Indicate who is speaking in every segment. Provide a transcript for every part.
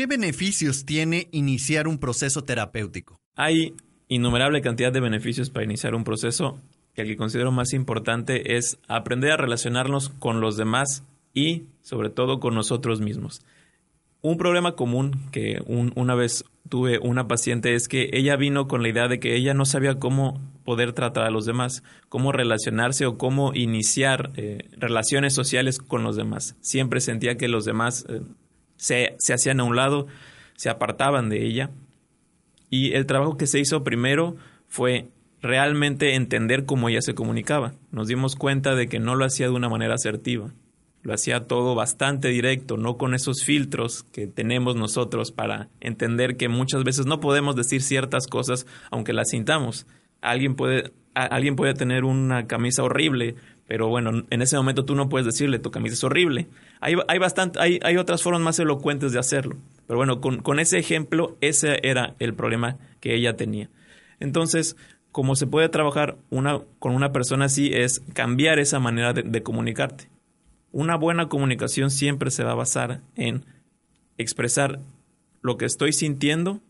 Speaker 1: ¿Qué beneficios tiene iniciar un proceso terapéutico?
Speaker 2: Hay innumerable cantidad de beneficios para iniciar un proceso el que considero más importante es aprender a relacionarnos con los demás y sobre todo con nosotros mismos. Un problema común que una vez tuve una paciente es que ella vino con la idea de que ella no sabía cómo poder tratar a los demás, cómo relacionarse o cómo iniciar eh, relaciones sociales con los demás. Siempre sentía que los demás eh, se, se hacían a un lado, se apartaban de ella. Y el trabajo que se hizo primero fue realmente entender cómo ella se comunicaba. Nos dimos cuenta de que no lo hacía de una manera asertiva. Lo hacía todo bastante directo, no con esos filtros que tenemos nosotros para entender que muchas veces no podemos decir ciertas cosas aunque las sintamos. Alguien puede, alguien tener una camisa horrible, pero bueno, en ese momento tú no puedes decirle tu camisa es horrible. Hay, hay, bastante, hay, hay otras formas más elocuentes de hacerlo. Pero bueno, con, con, ese ejemplo, ese era el problema que ella tenía. Entonces, como se puede trabajar una, con una persona así es cambiar esa manera de comunicarte. Una buena comunicación siempre se va a basar en expresar lo que estoy sintiendo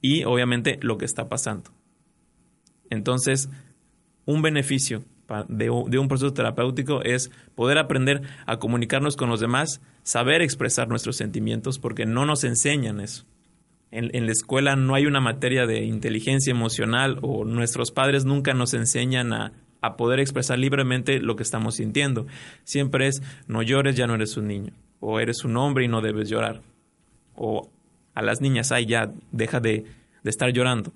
Speaker 2: y obviamente lo que está pasando. Entonces, un beneficio de, un proceso terapéutico es poder aprender a comunicarnos con los demás, saber expresar nuestros sentimientos, porque no nos enseñan eso. En, la escuela no hay una materia de inteligencia emocional o nuestros padres nunca nos enseñan a, poder expresar libremente lo que estamos sintiendo. Siempre es, no llores, ya no eres un niño. O eres un hombre y no debes llorar. O a las niñas, ay, ya, deja de, de estar llorando.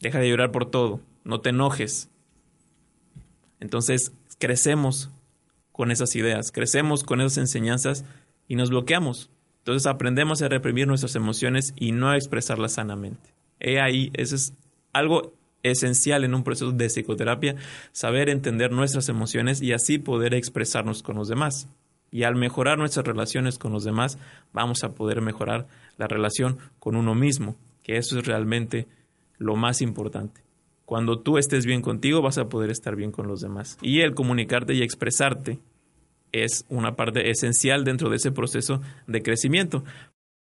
Speaker 2: Deja de llorar por todo. No te enojes. Entonces crecemos con esas ideas, crecemos con esas enseñanzas y nos bloqueamos. Entonces aprendemos a reprimir nuestras emociones y no a expresarlas sanamente. He ahí, eso es algo esencial en un proceso de psicoterapia, saber entender nuestras emociones y así poder expresarnos con los demás. Y al mejorar nuestras relaciones con los demás, vamos a poder mejorar la relación con uno mismo, que eso es realmente lo más importante. Cuando tú estés bien contigo, vas a poder estar bien con los demás. Y el comunicarte y expresarte es una parte esencial dentro de ese proceso de crecimiento,